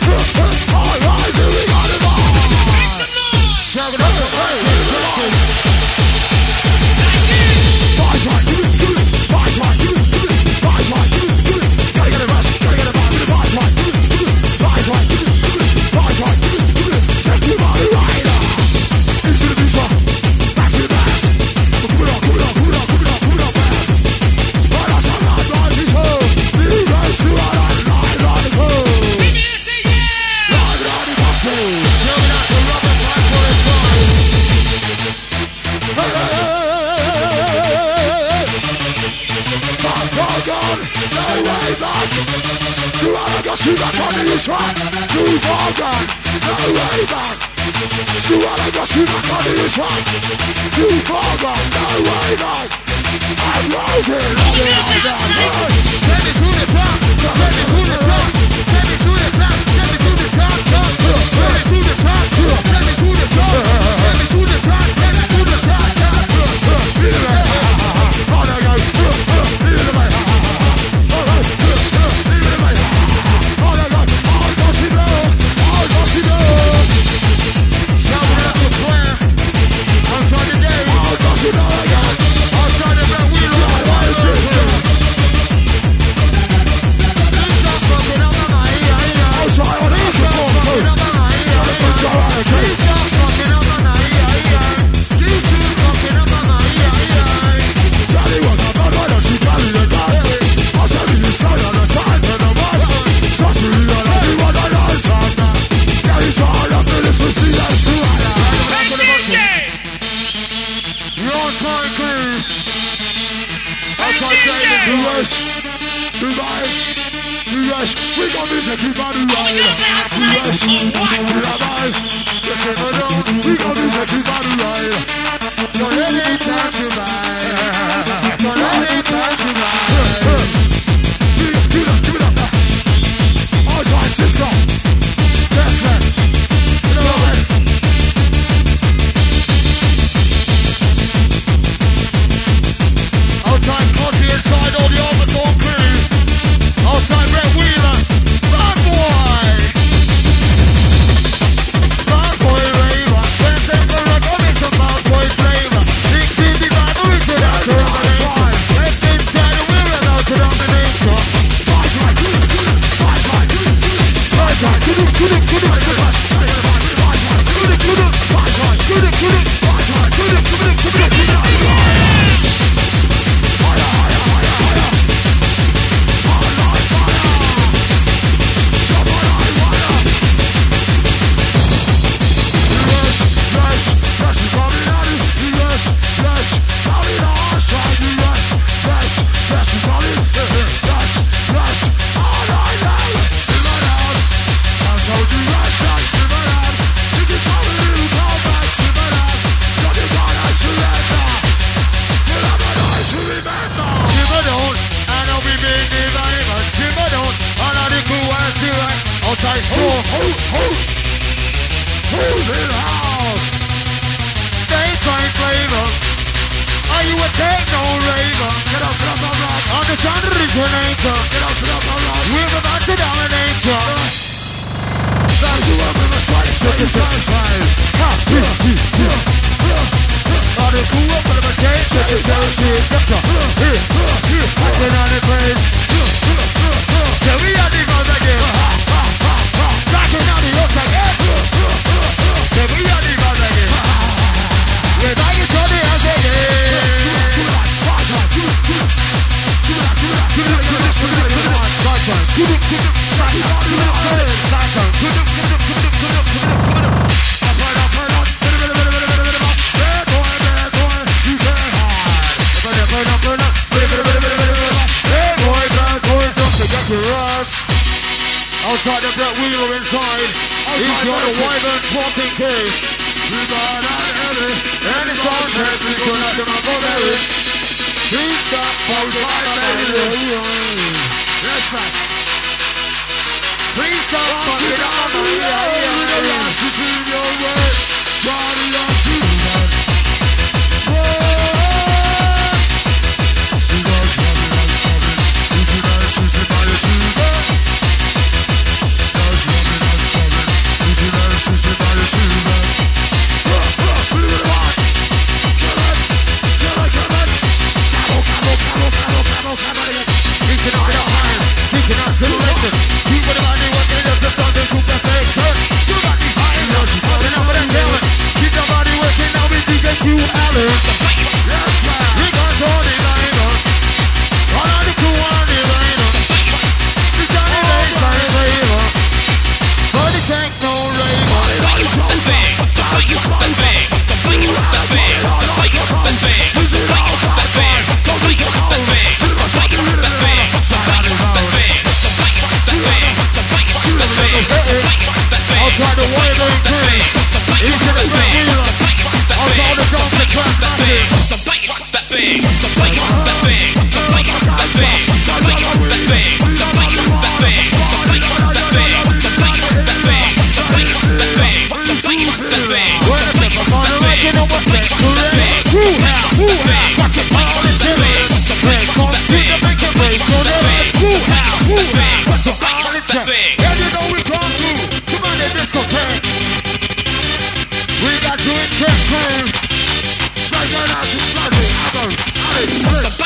Huh? You are wrong.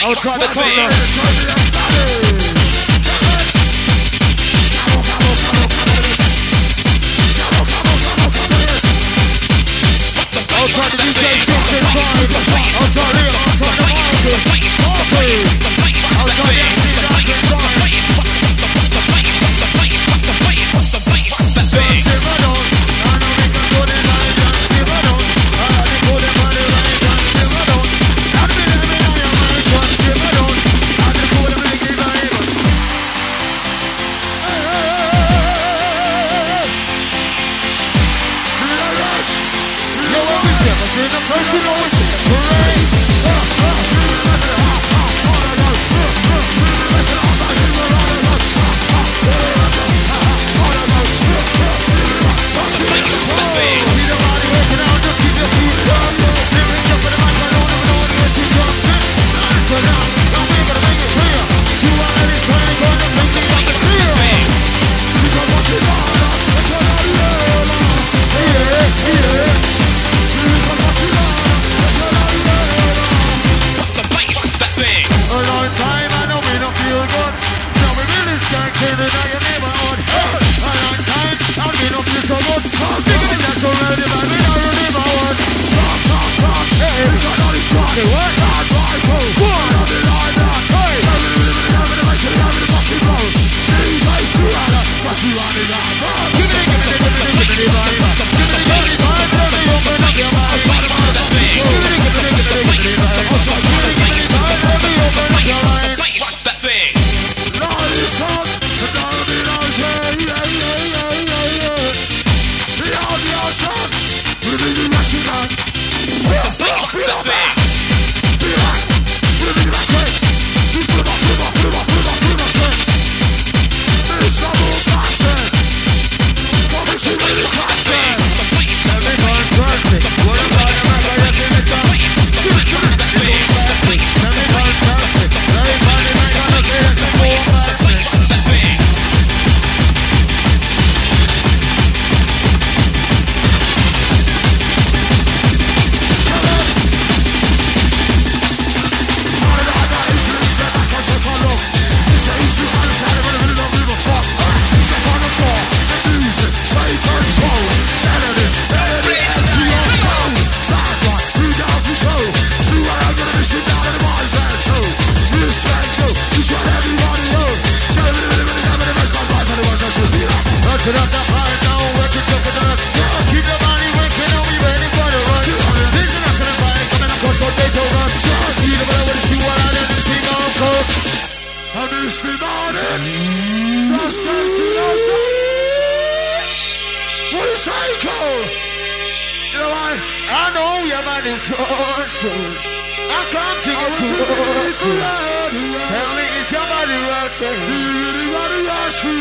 I'll try to come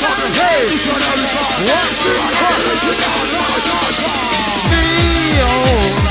Hey, what? Feel.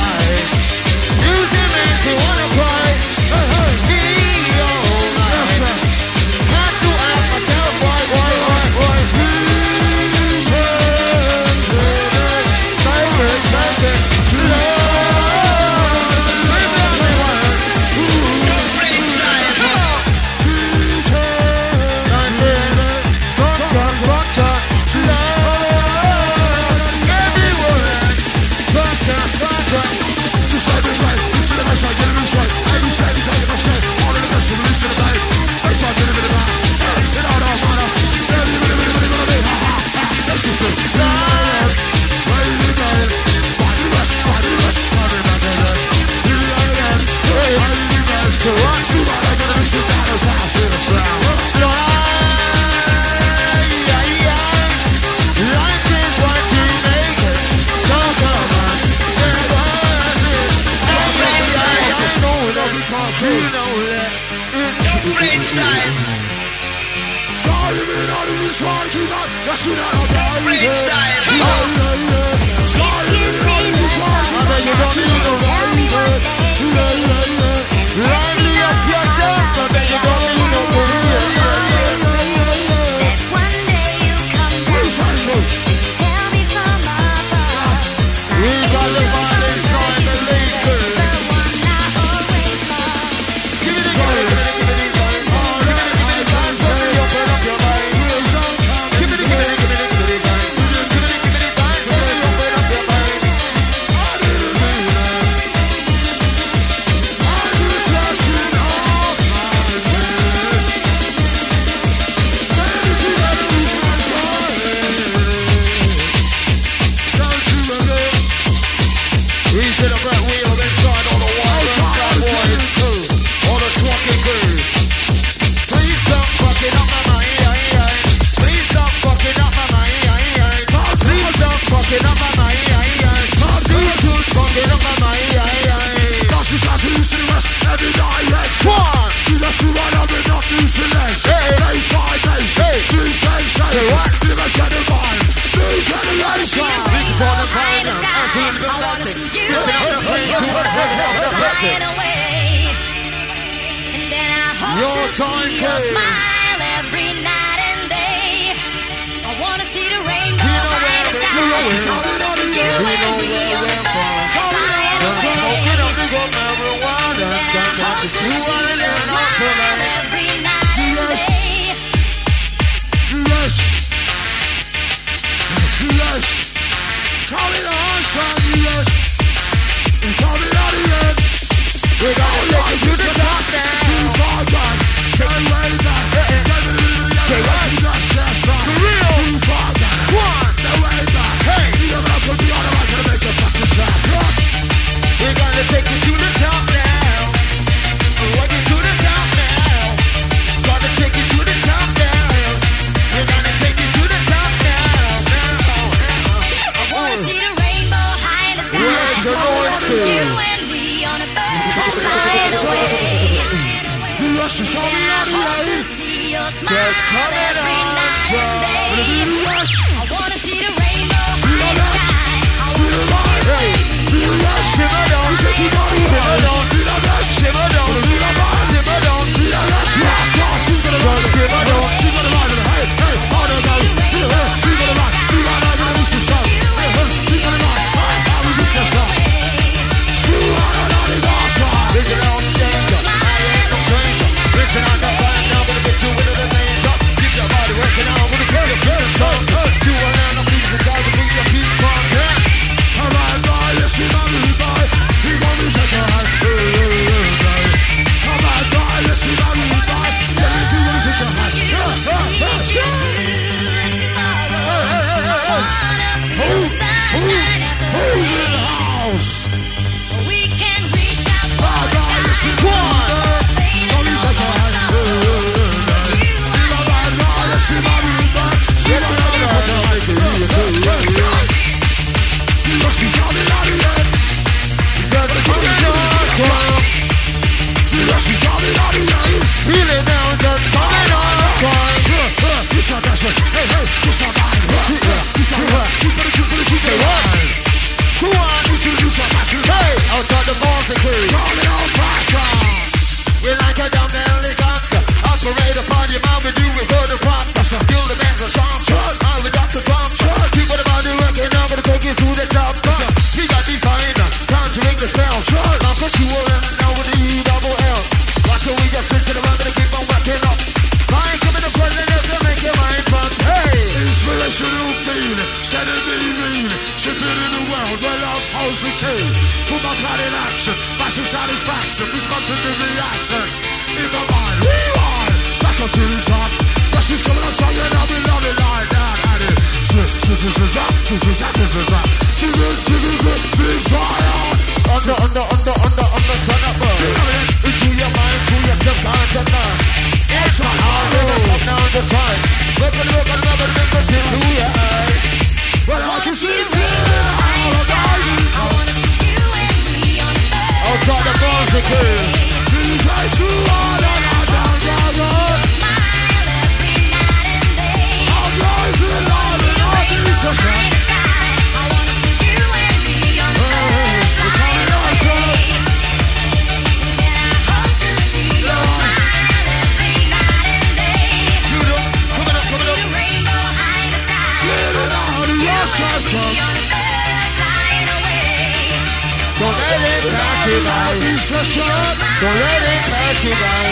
By.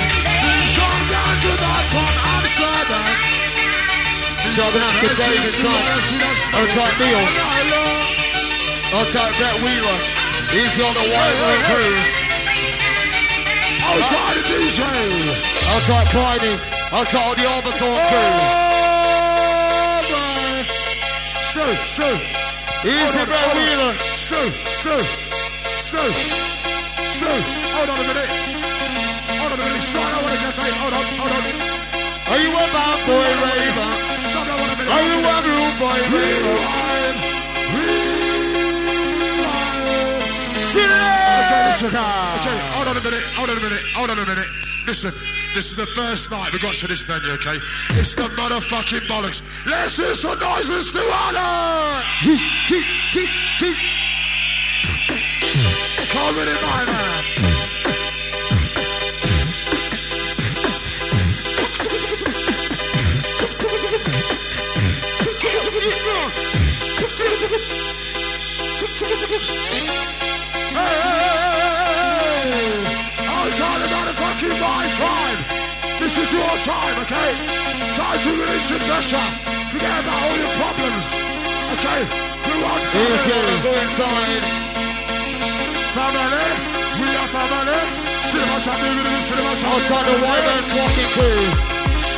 Come down to that from Amsterdam. Driving up to David Son. Outside Neil. Outside Brett Wheeler. He's on the white room crew. Outside the DJ. Outside Friday. Outside the Overthorn crew. Oh, man. Stu, Stu. Easy Brett Wheeler. Stu, Stu, Stu, Stu. Hold on a minute. Hold on a minute. Stop. I want to get paid. Hold on, hold on. Are you a bad boy raver? Stop. I want a minute. Are you a rude boy raver? Rewind. Rewind. Selector. Okay, hold on a minute, hold on a minute, hold on a minute. Listen, this is the first night we got to this venue, okay? It's the motherfucking bollocks. Let's hear some noise, Mr. Allen! Come in, my man. Is your time, okay? Time to release the pressure. Forget about all your problems. Okay? One Easy. family. Go inside. Family. We are family. Cinema shop, baby, baby, cinema shop. Outside the white man talking crew.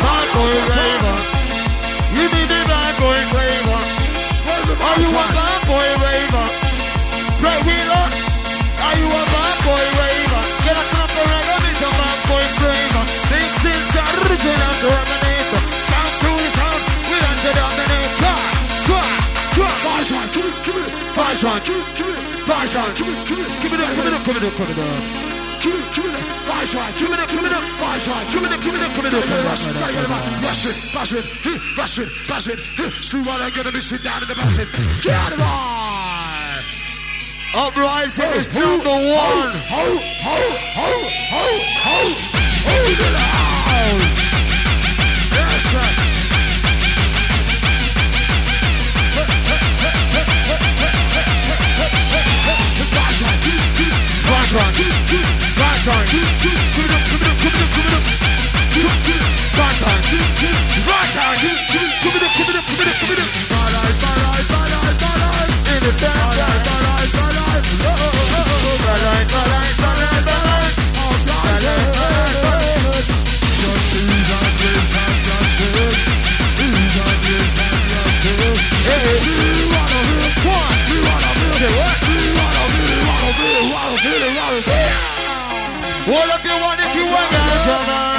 Bad boy raver. You be the bad boy raver. Are you a bad boy raver? Brett Wheeler. Are you a bad boy raver? Get a clap for a bad boy raver. This is the original Terminator. Down to his house, we don't get try, try. Five time, give it, give it. Shot. Give it, give it. Five shot. Give it, give it. Give it up, give it up, give it up, give it up. Give it, give it. Five time, give it, give it. Five time, Give it up, give it up, give it up. Rush it, get him out. Rush it, rush it, rush it, rush it. Screw while I'm gonna be sitting down in the basket. Get out of here! Uprising is number one. Ho, ho, ho, ho, ho, ho to the house! Sir. Right on. Right on. It up, it up, it up, it up. Right on. Right on. Up, up, up. In the dance, right, right, right, right, right, right. All of you want if you want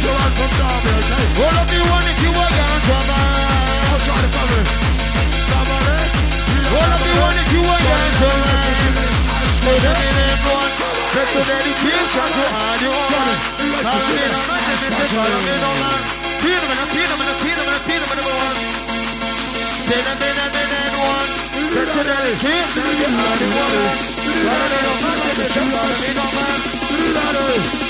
All of you want you want to I'll you one if you want man. All of you want have you one if you want to call me So I'll call you one if you want ganja man. Stay the minute one. That's the dedication to all of you one if you want. Follow me no man, just say follow me no man. Feel them and feel them and feel them and feel them and one. Stay the minute minute one. That's the dedication to all of you one if you want.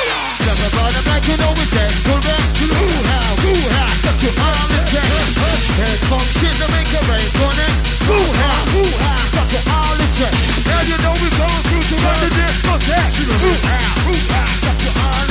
to all you want. Follow me no man, just say follow me no man. Function to make a. Hoo-ha, hoo-ha. Now you know going through to run the discotheque. Hoo-ha, hoo-ha, got in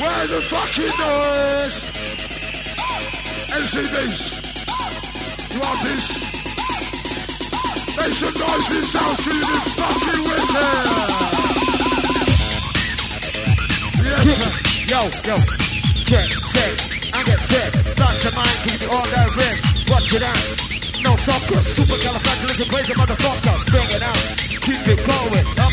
Where's the fucking noise? NCBs. Want this? Make some noise in South Street this fucking winter. Yes. Yo, yo, check, check, I get set. Start your mind, keep it on that red. Watch it out. No soccer, super califragilistic, motherfucker. Bring it out, keep it going.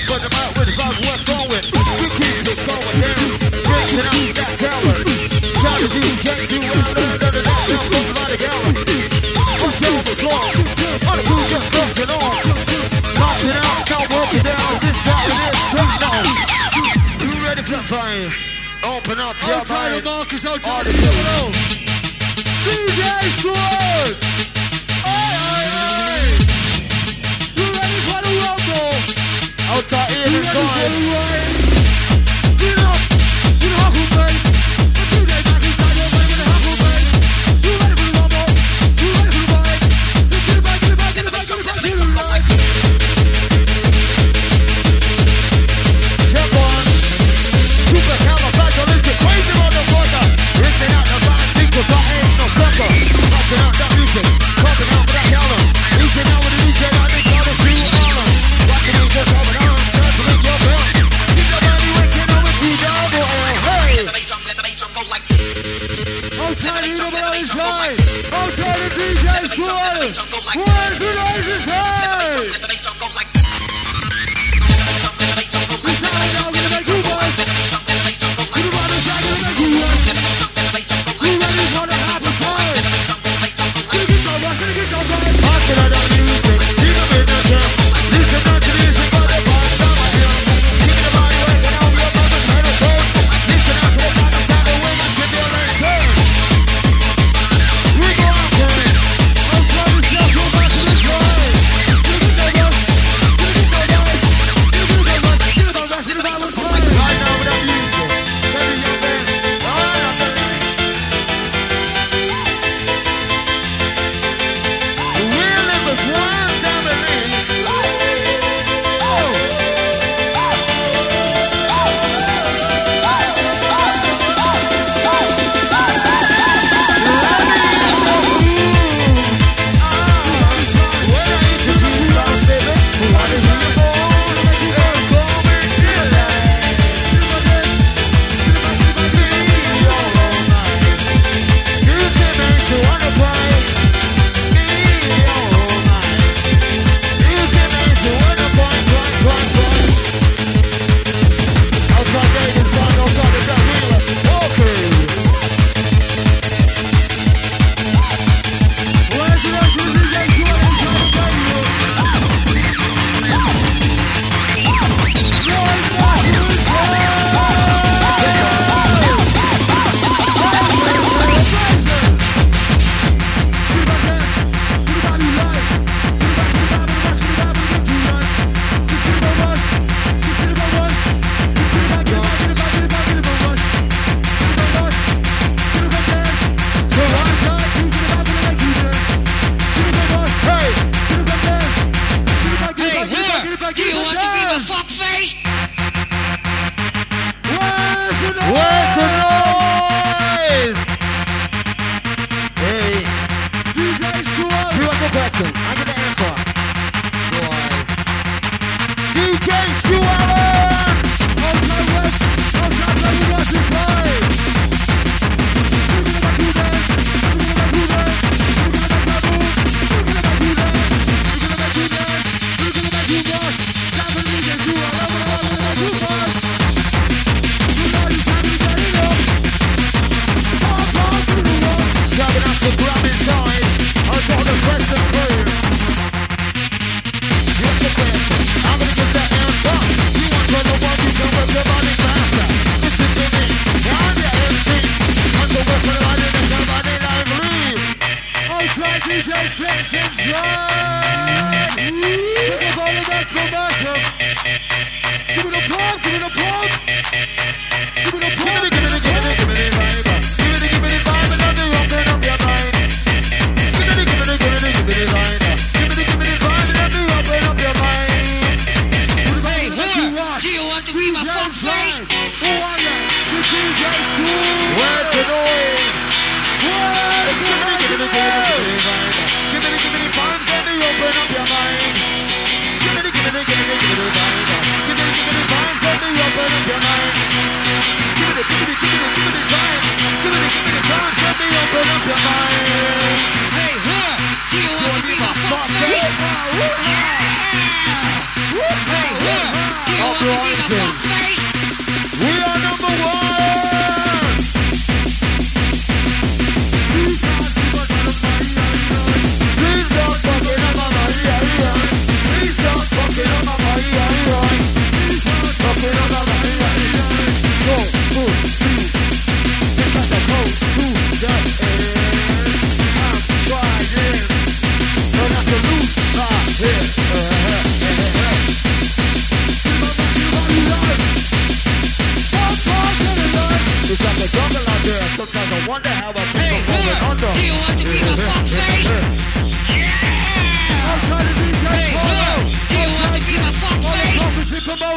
DJ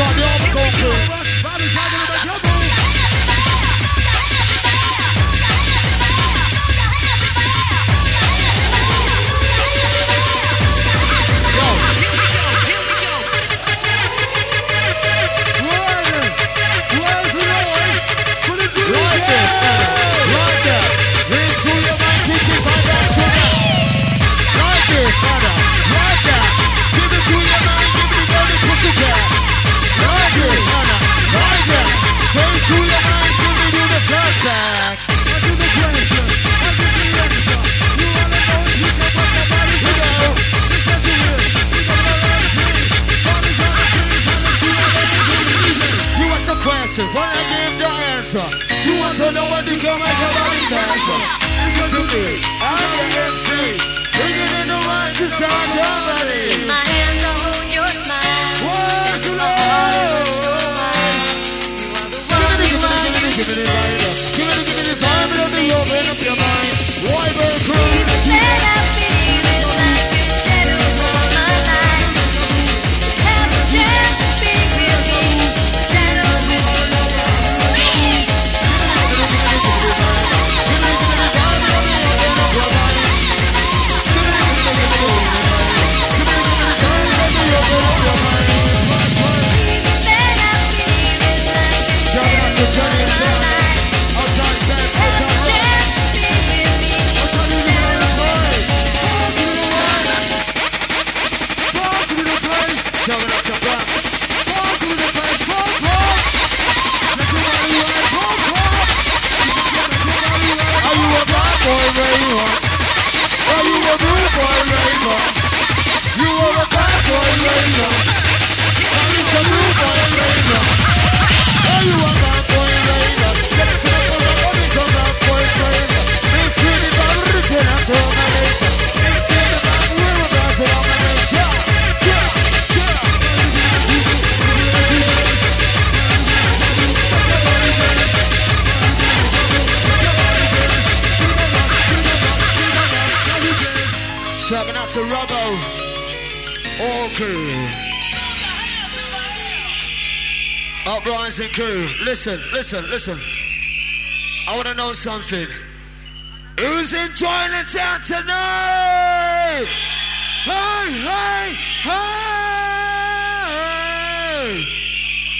on the article. spirit. Fire! crew. Uprising crew. Listen, listen, listen. I want to know something. Who's enjoying the town tonight? Hey, hey, hey!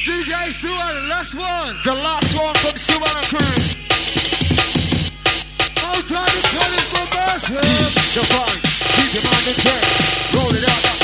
DJ Suwan, the last one. The last one from Suwan Crew. Old time is coming from us. Divine, keep your mind in check. Roll it out.